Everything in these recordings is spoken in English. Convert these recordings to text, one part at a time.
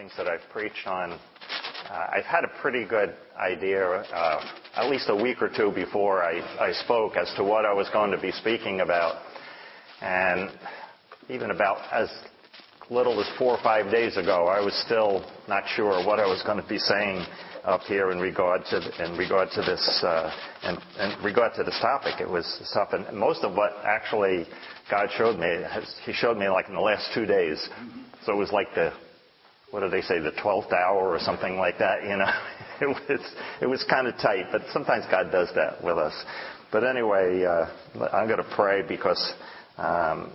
things that I've preached on, uh, I've had a pretty good idea, uh, at least a week or two before I, spoke, as to what I was going to be speaking about. And even about as little as four or five days ago, I was still not sure what I was going to be saying up here in regard to in regard to this uh, in, regard to this topic. It was stuff, most of what actually God showed me, He showed me like in the last two days. So it was like the what do they say, the twelfth hour or something like that. You know, it was it was kind of tight, but sometimes God does that with us. But anyway, uh, I'm going to pray because um,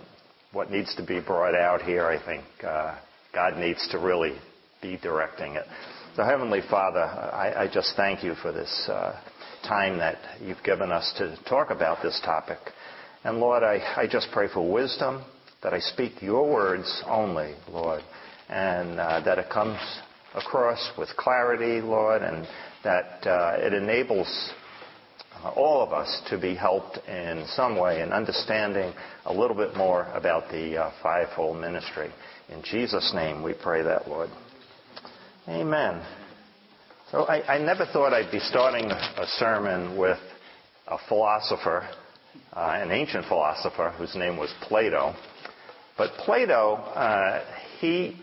what needs to be brought out here, I think uh, God needs to really be directing it. So Heavenly Father, I, I just thank you for this uh, time that you've given us to talk about this topic. And Lord, I, I just pray for wisdom, that I speak your words only, Lord and uh, that it comes across with clarity, Lord, and that uh, it enables uh, all of us to be helped in some way in understanding a little bit more about the uh, fivefold ministry. In Jesus' name we pray that, Lord. Amen. So I, I never thought I'd be starting a sermon with a philosopher, uh, an ancient philosopher whose name was Plato. But Plato, uh, he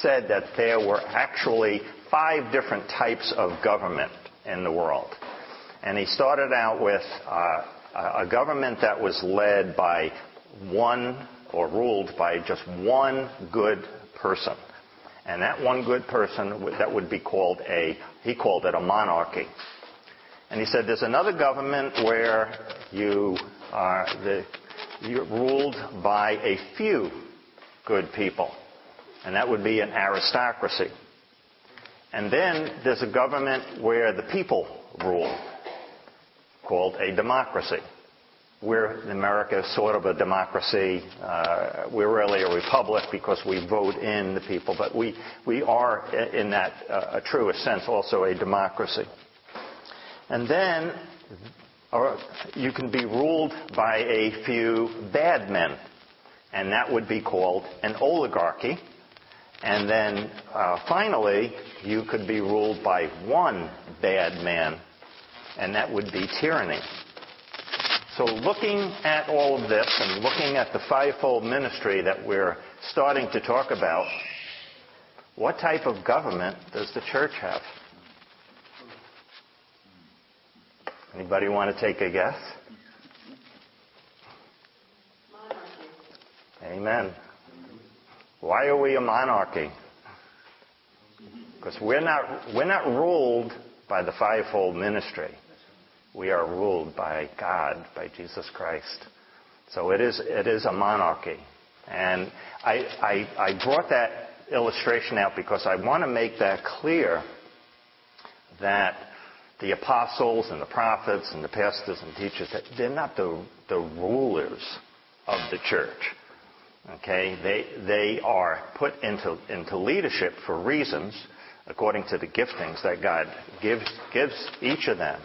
said that there were actually five different types of government in the world. And he started out with uh, a government that was led by one or ruled by just one good person. And that one good person, that would be called a, he called it a monarchy. And he said there's another government where you are the, you're ruled by a few good people and that would be an aristocracy. And then there's a government where the people rule, called a democracy. We're in America sort of a democracy. Uh, we're really a republic because we vote in the people, but we, we are, in that uh, truest sense, also a democracy. And then or you can be ruled by a few bad men, and that would be called an oligarchy. And then uh, finally, you could be ruled by one bad man, and that would be tyranny. So looking at all of this and looking at the fivefold ministry that we're starting to talk about, what type of government does the church have? Anybody want to take a guess? Monarchy. Amen. Why are we a monarchy? Because we're not, we're not ruled by the fivefold ministry. We are ruled by God, by Jesus Christ. So it is, it is a monarchy. And I, I, I brought that illustration out because I want to make that clear that the apostles and the prophets and the pastors and teachers, they're not the, the rulers of the church. Okay, they, they are put into, into leadership for reasons according to the giftings that God gives, gives each of them.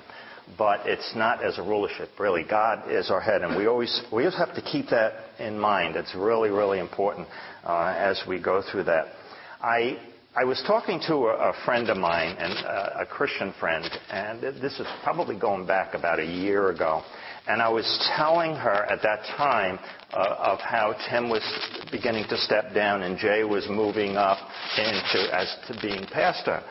But it's not as a rulership, really. God is our head, and we always, we always have to keep that in mind. It's really, really important uh, as we go through that. I, I was talking to a, a friend of mine, and uh, a Christian friend, and this is probably going back about a year ago. And I was telling her at that time uh, of how Tim was beginning to step down and Jay was moving up into as to being pastor.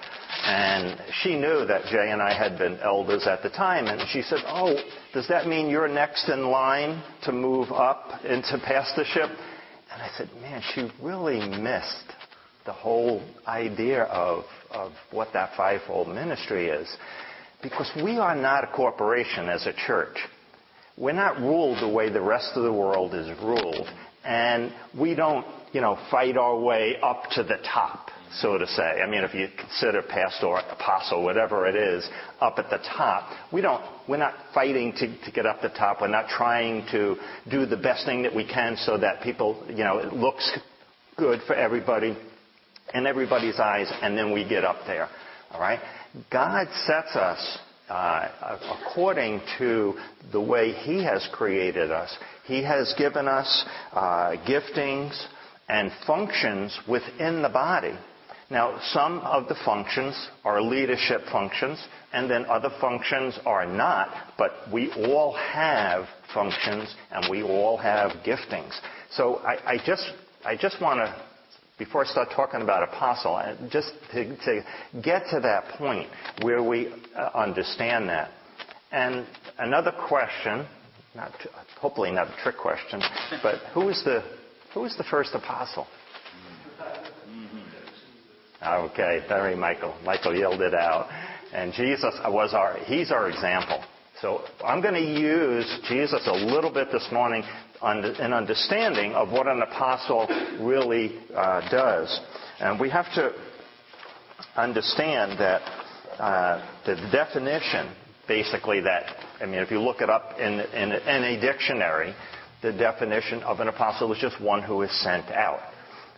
And she knew that Jay and I had been elders at the time, and she said, "Oh, does that mean you're next in line to move up into pastorship?" And I said, "Man, she really missed the whole idea of of what that fivefold ministry is, because we are not a corporation as a church." We're not ruled the way the rest of the world is ruled. And we don't, you know, fight our way up to the top, so to say. I mean, if you consider pastor, apostle, whatever it is, up at the top, we don't, we're not fighting to, to get up the top. We're not trying to do the best thing that we can so that people, you know, it looks good for everybody in everybody's eyes, and then we get up there. All right? God sets us according to the way He has created us. He has given us uh, giftings and functions within the body. Now, some of the functions are leadership functions, and then other functions are not, but we all have functions and we all have giftings. So I, I just, I just want to, before I start talking about apostle, just to, to get to that point where we uh, understand that. And another question, not, hopefully not a trick question, but who is the, who is the first apostle? Okay, very Michael. Michael yelled it out. And Jesus was our, he's our example. So I'm going to use Jesus a little bit this morning in understanding of what an apostle really uh, does. And we have to understand that uh, the definition, basically that, I mean, if you look it up in, in, in a dictionary, the definition of an apostle is just one who is sent out.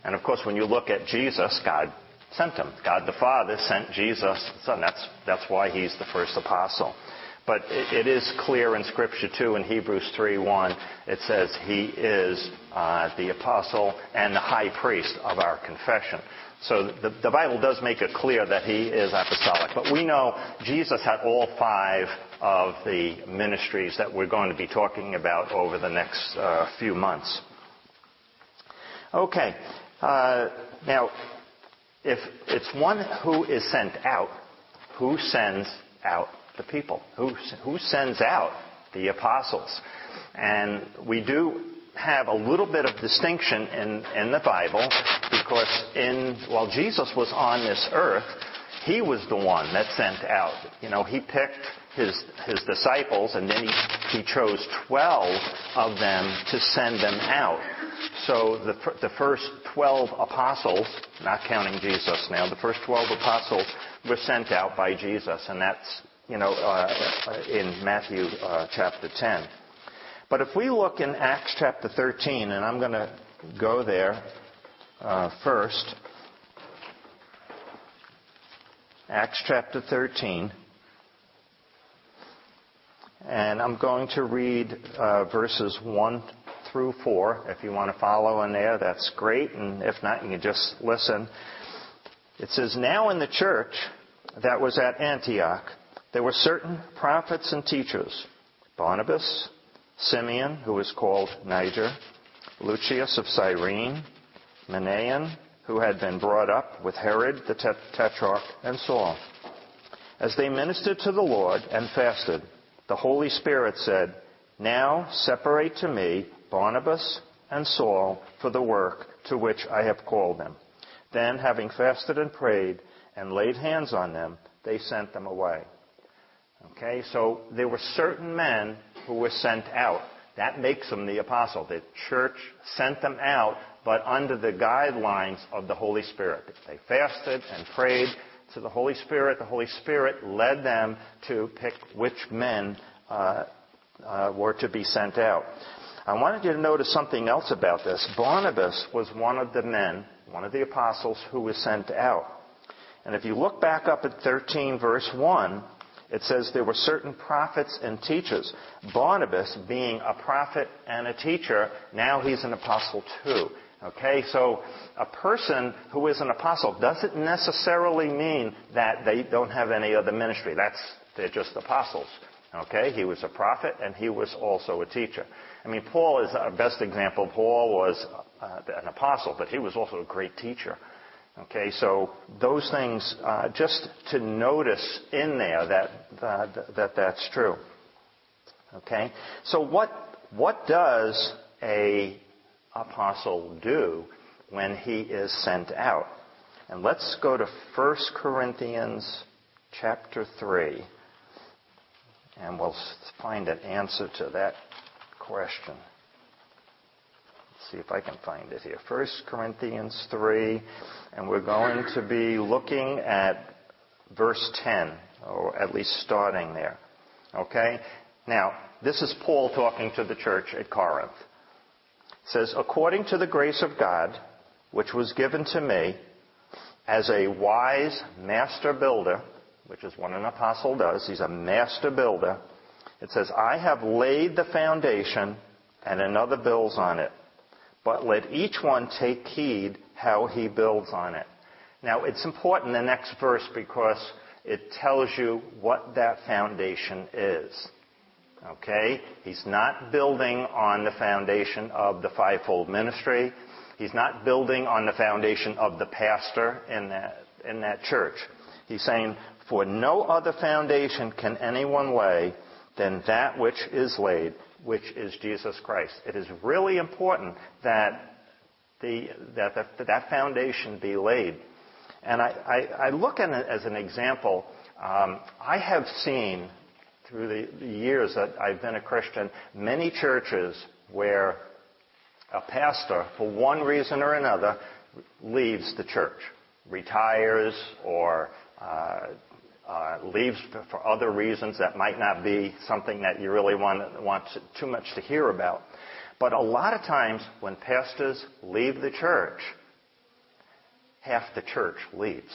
And of course, when you look at Jesus, God sent him. God the Father sent Jesus, Son. That's, that's why he's the first apostle. But it, is clear in Scripture too, in Hebrews 3.1, it says he is uh, the apostle and the high priest of our confession. So the, the Bible does make it clear that he is apostolic. But we know Jesus had all five of the ministries that we're going to be talking about over the next uh, few months. Okay. Uh, now, if it's one who is sent out, who sends out the people? Who, who sends out the apostles? And we do have a little bit of distinction in, in the Bible because in, while Jesus was on this earth, he was the one that sent out. You know, he picked his, his disciples and then he, he chose 12 of them to send them out. So the, the first 12 apostles, not counting Jesus now, the first 12 apostles were sent out by Jesus, and that's, you know, uh, in Matthew uh, chapter 10. But if we look in Acts chapter 13, and I'm going to go there uh, first, Acts chapter 13. And I'm going to read uh, verses 1 through 4. If you want to follow in there, that's great. And if not, you can just listen. It says, Now in the church that was at Antioch, there were certain prophets and teachers Barnabas, Simeon, who was called Niger, Lucius of Cyrene, Manaen, who had been brought up with Herod the Tetrarch, and Saul. As they ministered to the Lord and fasted, the Holy Spirit said, Now separate to me Barnabas and Saul for the work to which I have called them. Then, having fasted and prayed and laid hands on them, they sent them away. Okay, so there were certain men who were sent out. That makes them the apostle. The church sent them out, but under the guidelines of the Holy Spirit. They fasted and prayed to the Holy Spirit. The Holy Spirit led them to pick which men uh, uh, were to be sent out. I wanted you to notice something else about this. Barnabas was one of the men, one of the apostles who was sent out. And if you look back up at 13 verse 1, it says there were certain prophets and teachers. Barnabas, being a prophet and a teacher, now he's an apostle too. Okay, so a person who is an apostle doesn't necessarily mean that they don't have any other ministry. That's, they're just apostles. Okay, he was a prophet and he was also a teacher. I mean, Paul is our best example. Paul was uh, an apostle, but he was also a great teacher. Okay, so those things, uh, just to notice in there that, uh, that that's true. Okay, so what what does a apostle do when he is sent out? And let's go to 1 Corinthians chapter 3, and we'll find an answer to that question. See if I can find it here. 1 Corinthians 3, and we're going to be looking at verse 10, or at least starting there. Okay? Now, this is Paul talking to the church at Corinth. It says, According to the grace of God, which was given to me, as a wise master builder, which is what an apostle does, he's a master builder, it says, I have laid the foundation and another builds on it. But let each one take heed how he builds on it. Now, it's important, the next verse, because it tells you what that foundation is. Okay? He's not building on the foundation of the fivefold ministry. He's not building on the foundation of the pastor in that, in that church. He's saying, for no other foundation can anyone lay than that which is laid, which is Jesus Christ. It is really important that the, that, the, that foundation be laid. And I, I, I look at it as an example. Um, I have seen through the, the years that I've been a Christian many churches where a pastor, for one reason or another, leaves the church, retires, or uh, Uh, leaves for other reasons that might not be something that you really want, want too much to hear about. But a lot of times when pastors leave the church, half the church leaves.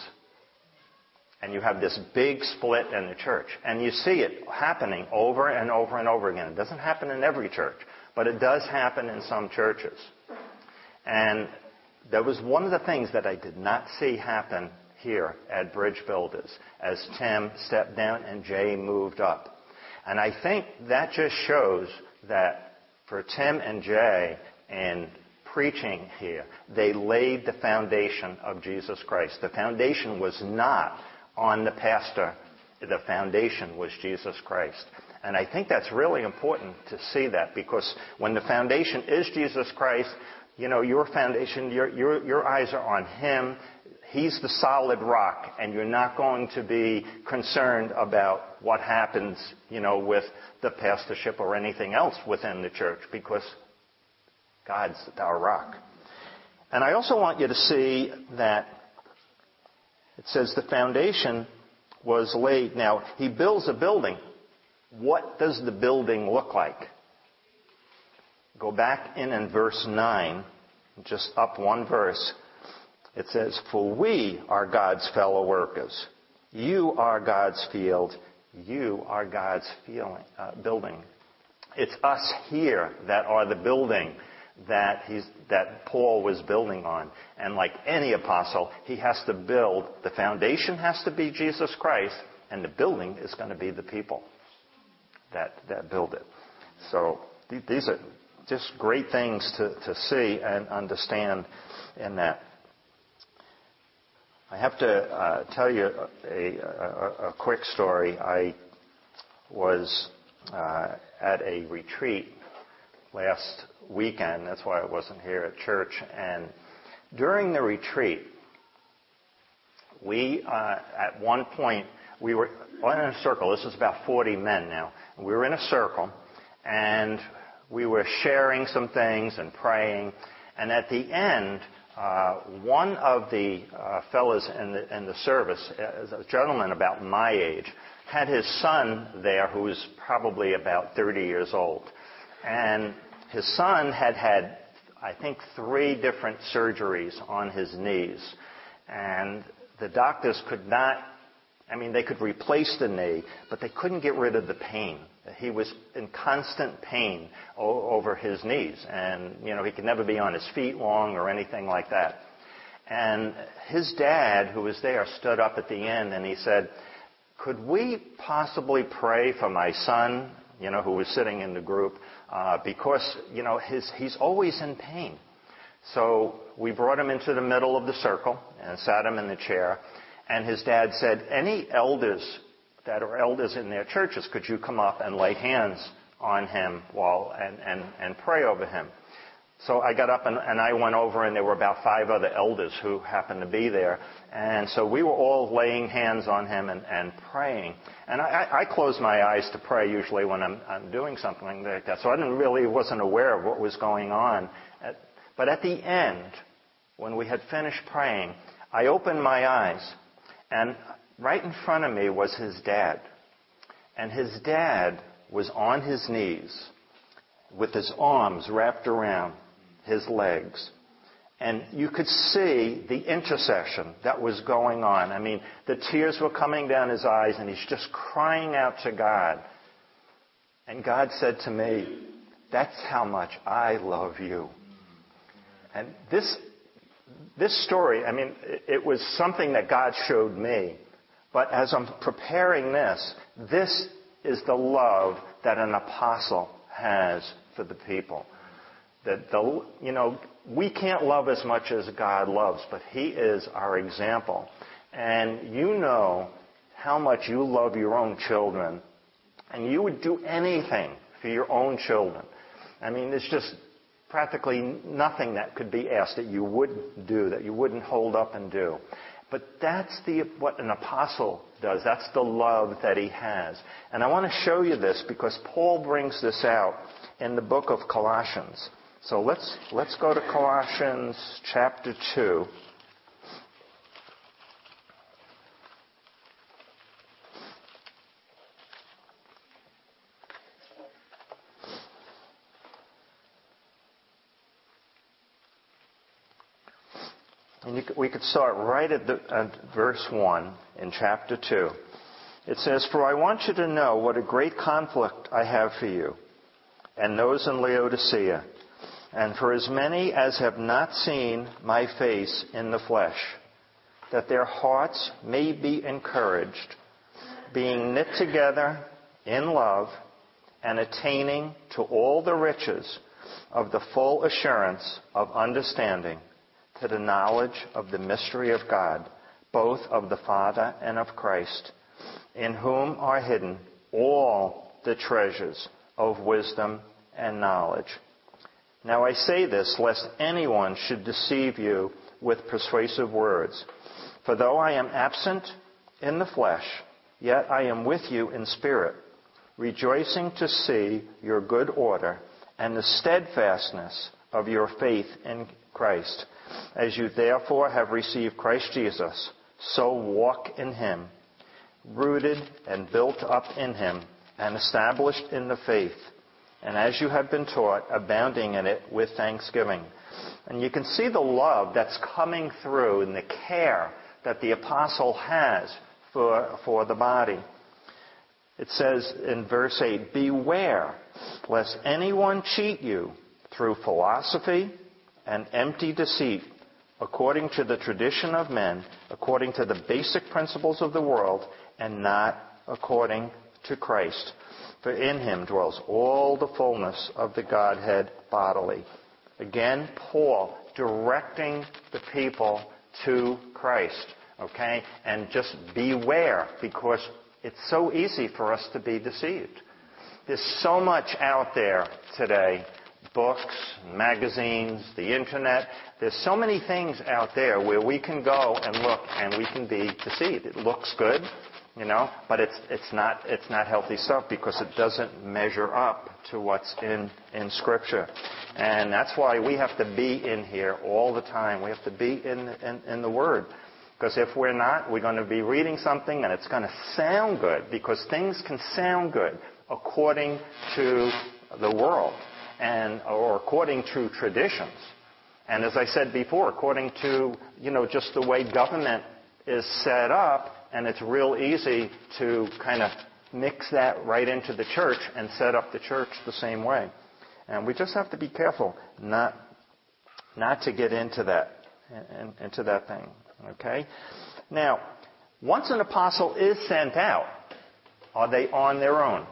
And you have this big split in the church. And you see it happening over and over and over again. It doesn't happen in every church, but it does happen in some churches. And that was one of the things that I did not see happen here at Bridge Builders as Tim stepped down and Jay moved up. And I think that just shows that for Tim and Jay in preaching here, they laid the foundation of Jesus Christ. The foundation was not on the pastor. The foundation was Jesus Christ. And I think that's really important to see that because when the foundation is Jesus Christ, you know, your foundation, your, your, your eyes are on Him. He's the solid rock, and you're not going to be concerned about what happens, you know, with the pastorship or anything else within the church because God's our rock. And I also want you to see that it says the foundation was laid. Now, he builds a building. What does the building look like? Go back in in verse 9, just up one verse. It says, For we are God's fellow workers. You are God's field. You are God's feeling, uh, building. It's us here that are the building that, that Paul was building on. And like any apostle, he has to build, the foundation has to be Jesus Christ, and the building is going to be the people that, that build it. So these are just great things to, to see and understand in that. I have to uh, tell you a, quick story. I was uh, at a retreat last weekend. That's why I wasn't here at church. And during the retreat, we, uh, at one point, we were in a circle. This is about 40 men now. We were in a circle, and we were sharing some things and praying. And at the end, uh, one of the uh, fellows in the, in the service, uh, a gentleman about my age, had his son there who was probably about 30 years old. And his son had had, I think, three different surgeries on his knees. And the doctors could not, I mean, they could replace the knee, but they couldn't get rid of the pain. He was in constant pain over his knees. And, you know, he could never be on his feet long or anything like that. And his dad, who was there, stood up at the end and he said, could we possibly pray for my son, you know, who was sitting in the group, uh, because, you know, his, he's always in pain. So we brought him into the middle of the circle and sat him in the chair. And his dad said, any elders that are elders in their churches, could you come up and lay hands on him while, and, and, and pray over him? So I got up and, and, I went over, and there were about five other elders who happened to be there. And so we were all laying hands on him and, and praying. And I, I close my eyes to pray usually when I'm, I'm doing something like that. So I didn't really wasn't aware of what was going on. But at the end, when we had finished praying, I opened my eyes, and right in front of me was his dad. And his dad was on his knees with his arms wrapped around his legs. And you could see the intercession that was going on. I mean, the tears were coming down his eyes, and he's just crying out to God. And God said to me, That's how much I love you. And this, this story, I mean, it was something that God showed me. But as I'm preparing this, this is the love that an apostle has for the people. That the, you know, we can't love as much as God loves, but He is our example. And you know how much you love your own children, and you would do anything for your own children. I mean, there's just practically nothing that could be asked that you wouldn't do, that you wouldn't hold up and do. But that's the, what an apostle does. That's the love that he has. And I want to show you this because Paul brings this out in the book of Colossians. So let's, let's go to Colossians chapter 2. We could start right at, the, at verse 1 in chapter 2. It says, For I want you to know what a great conflict I have for you and those in Laodicea, and for as many as have not seen my face in the flesh, that their hearts may be encouraged, being knit together in love and attaining to all the riches of the full assurance of understanding to the knowledge of the mystery of God, both of the Father and of Christ, in whom are hidden all the treasures of wisdom and knowledge. Now I say this lest anyone should deceive you with persuasive words. For though I am absent in the flesh, yet I am with you in spirit, rejoicing to see your good order and the steadfastness of your faith in Christ as you therefore have received Christ Jesus, so walk in him, rooted and built up in him, and established in the faith, and as you have been taught, abounding in it with thanksgiving. And you can see the love that's coming through and the care that the apostle has for, for the body. It says in verse 8, Beware lest anyone cheat you through philosophy and empty deceit, according to the tradition of men, according to the basic principles of the world, and not according to Christ. For in him dwells all the fullness of the Godhead bodily. Again, Paul directing the people to Christ. Okay? And just beware, because it's so easy for us to be deceived. There's so much out there today books, magazines, the internet. There's so many things out there where we can go and look and we can be deceived. It looks good, you know, but it's, it's, not, it's not healthy stuff because it doesn't measure up to what's in, in Scripture. And that's why we have to be in here all the time. We have to be in, in, in the Word. Because if we're not, we're going to be reading something and it's going to sound good because things can sound good according to the world and or according to traditions. And as I said before, according to you know just the way government is set up, and it's real easy to kind of mix that right into the church and set up the church the same way. And we just have to be careful not not to get into that into that thing. Okay? Now, once an apostle is sent out, are they on their own?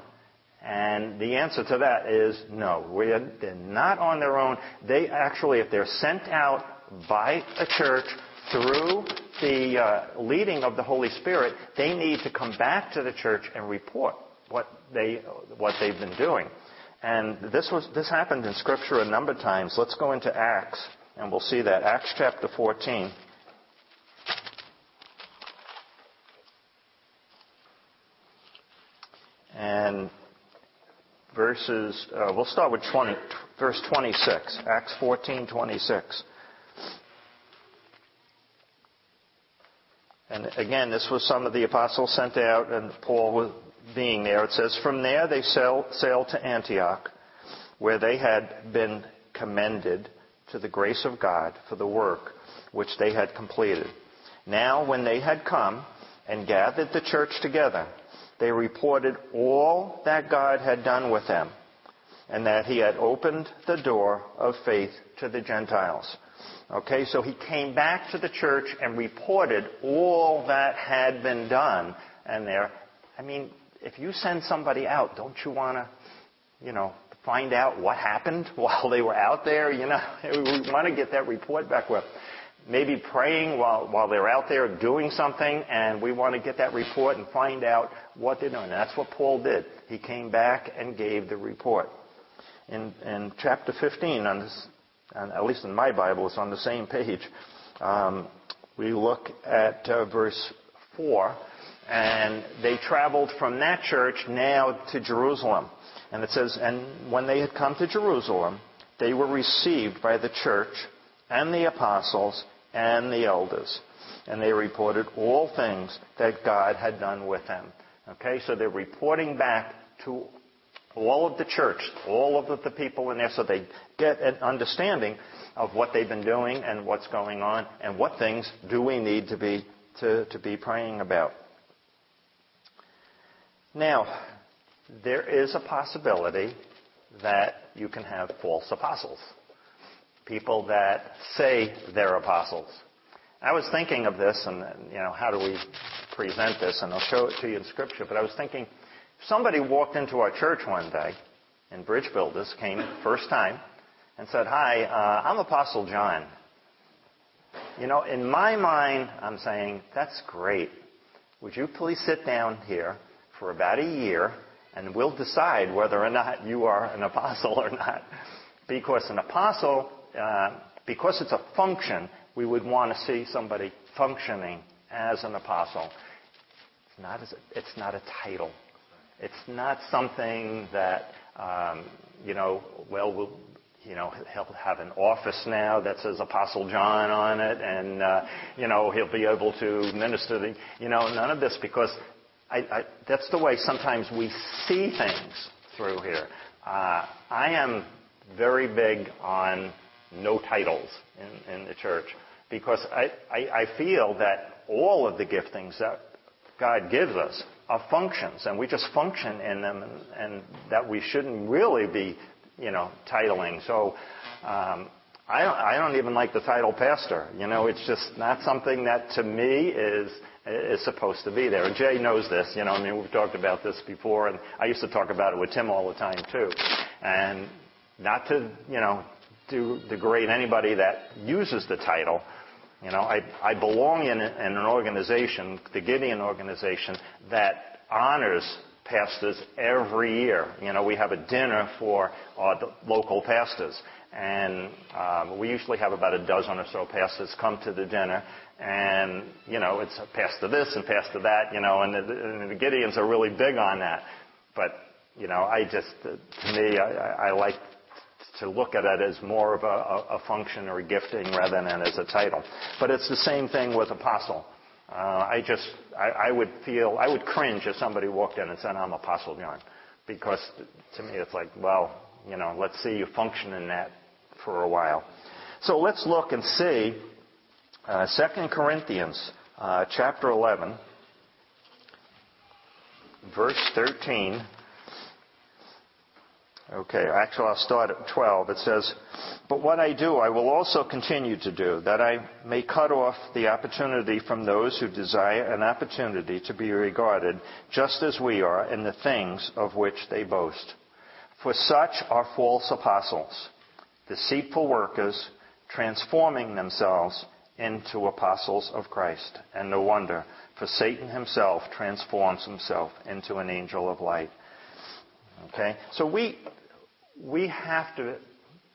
And the answer to that is no. We're, they're not on their own. They actually, if they're sent out by a church through the uh, leading of the Holy Spirit, they need to come back to the church and report what they what they've been doing. And this was this happened in Scripture a number of times. Let's go into Acts, and we'll see that Acts chapter 14. And verses, uh, we'll start with 20, verse 26, Acts 14, 26. And again, this was some of the apostles sent out, and Paul was being there. It says, From there they sailed to Antioch, where they had been commended to the grace of God for the work which they had completed. Now, when they had come and gathered the church together, they reported all that God had done with them and that he had opened the door of faith to the Gentiles. Okay, so he came back to the church and reported all that had been done. And there, I mean, if you send somebody out, don't you want to, you know, find out what happened while they were out there? You know, we want to get that report back. Well, maybe praying while, while they're out there doing something, and we want to get that report and find out what they're doing. That's what Paul did. He came back and gave the report. In, in chapter 15, on this, at least in my Bible, it's on the same page. Um, we look at uh, verse 4, and they traveled from that church now to Jerusalem. And it says, And when they had come to Jerusalem, they were received by the church and the apostles and the elders. And they reported all things that God had done with them. Okay, so they're reporting back to all of the church, all of the people in there, so they get an understanding of what they've been doing and what's going on and what things do we need to be, to, to be praying about. Now, there is a possibility that you can have false apostles. People that say they're apostles. I was thinking of this and, you know, how do we present this? And I'll show it to you in scripture, but I was thinking, if Somebody walked into our church one day in Bridge Builders, came first time, and said, Hi, uh, I'm Apostle John. You know, in my mind, I'm saying, That's great. Would you please sit down here for about a year and we'll decide whether or not you are an apostle or not? Because an apostle, because it's a function, we would want to see somebody functioning as an apostle. It's not, as a, it's not a title. It's not something that, um, you know, well, we'll, you know, he'll have an office now that says Apostle John on it, and uh, you know he'll be able to minister. The, you know, none of this because I, I, that's the way sometimes we see things through here. Uh, I am very big on no titles in, in the church because I, I, I feel that all of the giftings that God gives us are functions, and we just function in them, and, and that we shouldn't really be, you know, titling. So um, I, don't, I don't even like the title pastor. You know, it's just not something that to me is is supposed to be there. And Jay knows this. You know, I mean, we've talked about this before, and I used to talk about it with Tim all the time too. And not to, you know, to degrade anybody that uses the title, you know, I, I belong in, an organization, the Gideon organization, that honors pastors every year. You know, we have a dinner for our local pastors. And um, we usually have about a dozen or so pastors come to the dinner. And, you know, it's a pastor this and pastor that, you know, and the, and the Gideons are really big on that. But, you know, I just, to me, I, I like to look at it as more of a, a, function or a gifting rather than as a title. But it's the same thing with apostle. Uh, I just, I, I would feel, I would cringe if somebody walked in and said, I'm Apostle John. Because to me it's like, well, you know, let's see you function in that for a while. So let's look and see uh, 2 Corinthians uh, chapter 11, verse 13 Okay, actually, I'll start at 12. It says, But what I do, I will also continue to do, that I may cut off the opportunity from those who desire an opportunity to be regarded just as we are in the things of which they boast. For such are false apostles, deceitful workers, transforming themselves into apostles of Christ. And no wonder, for Satan himself transforms himself into an angel of light. Okay? So we, we have to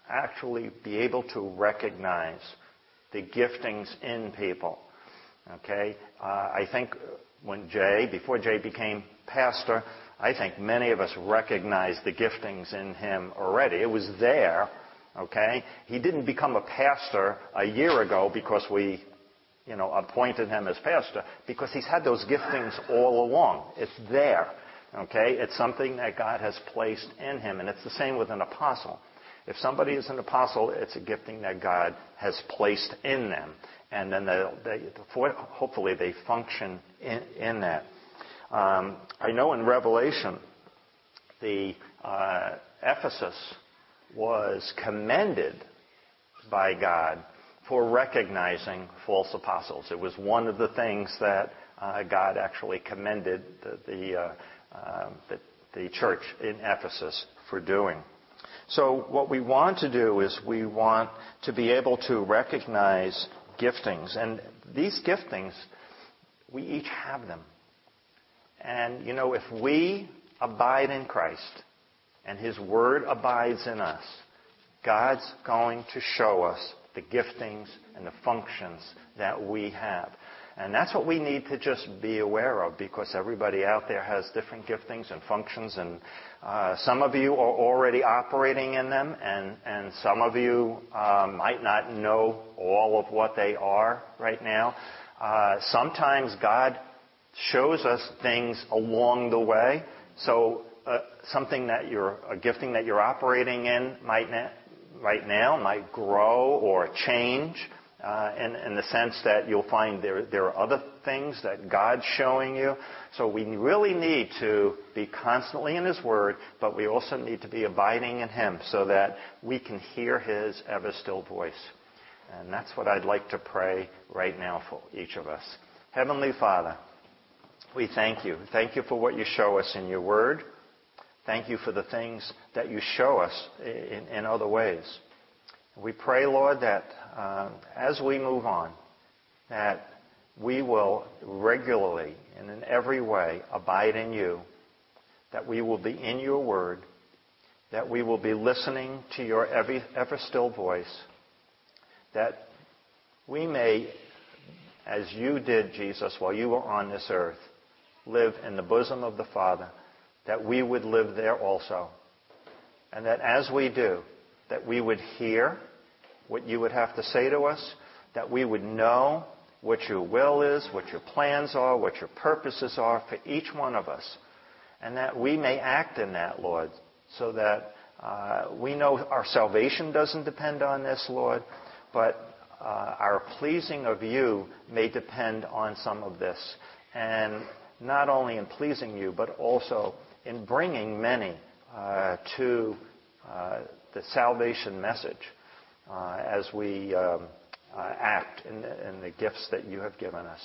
actually be able to recognize the giftings in people. Okay? Uh, I think when Jay, before Jay became pastor, I think many of us recognized the giftings in him already. It was there. Okay? He didn't become a pastor a year ago because we, you know, appointed him as pastor, because he's had those giftings all along. It's there. Okay? It's something that God has placed in him. And it's the same with an apostle. If somebody is an apostle, it's a gifting that God has placed in them. And then they, hopefully they function in, in that. Um, I know in Revelation, the uh, Ephesus was commended by God for recognizing false apostles. It was one of the things that uh, God actually commended the, the, uh, Um, the, the church in Ephesus for doing. So what we want to do is we want to be able to recognize giftings. And these giftings, we each have them. And, you know, if we abide in Christ and His Word abides in us, God's going to show us the giftings and the functions that we have. And that's what we need to just be aware of because everybody out there has different giftings and functions and uh, some of you are already operating in them and, and some of you uh, might not know all of what they are right now. Uh, sometimes God shows us things along the way. So something that you're, a gifting that you're operating in right now might grow or change uh, in, in, the sense that you'll find there, there are other things that God's showing you. So we really need to be constantly in His Word, but we also need to be abiding in Him so that we can hear His ever still voice. And that's what I'd like to pray right now for each of us. Heavenly Father, we thank you. Thank you for what you show us in your Word. Thank you for the things that you show us in, in other ways. We pray, Lord, that uh, as we move on, that we will regularly and in every way abide in you, that we will be in your word, that we will be listening to your ever, ever still voice, that we may, as you did, Jesus, while you were on this earth, live in the bosom of the Father, that we would live there also. And that as we do, that we would hear what you would have to say to us, that we would know what your will is, what your plans are, what your purposes are for each one of us, and that we may act in that, Lord, so that uh, we know our salvation doesn't depend on this, Lord, but uh, our pleasing of you may depend on some of this. And not only in pleasing you, but also in bringing many uh, to uh, the salvation message. Uh, as we um, uh, act in the, in the, gifts that you have given us.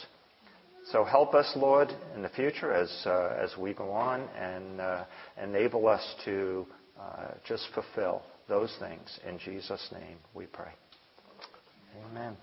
So help us, Lord, in the future as, uh, as we go on and enable us to just fulfill those things. In Jesus' name we pray. Amen.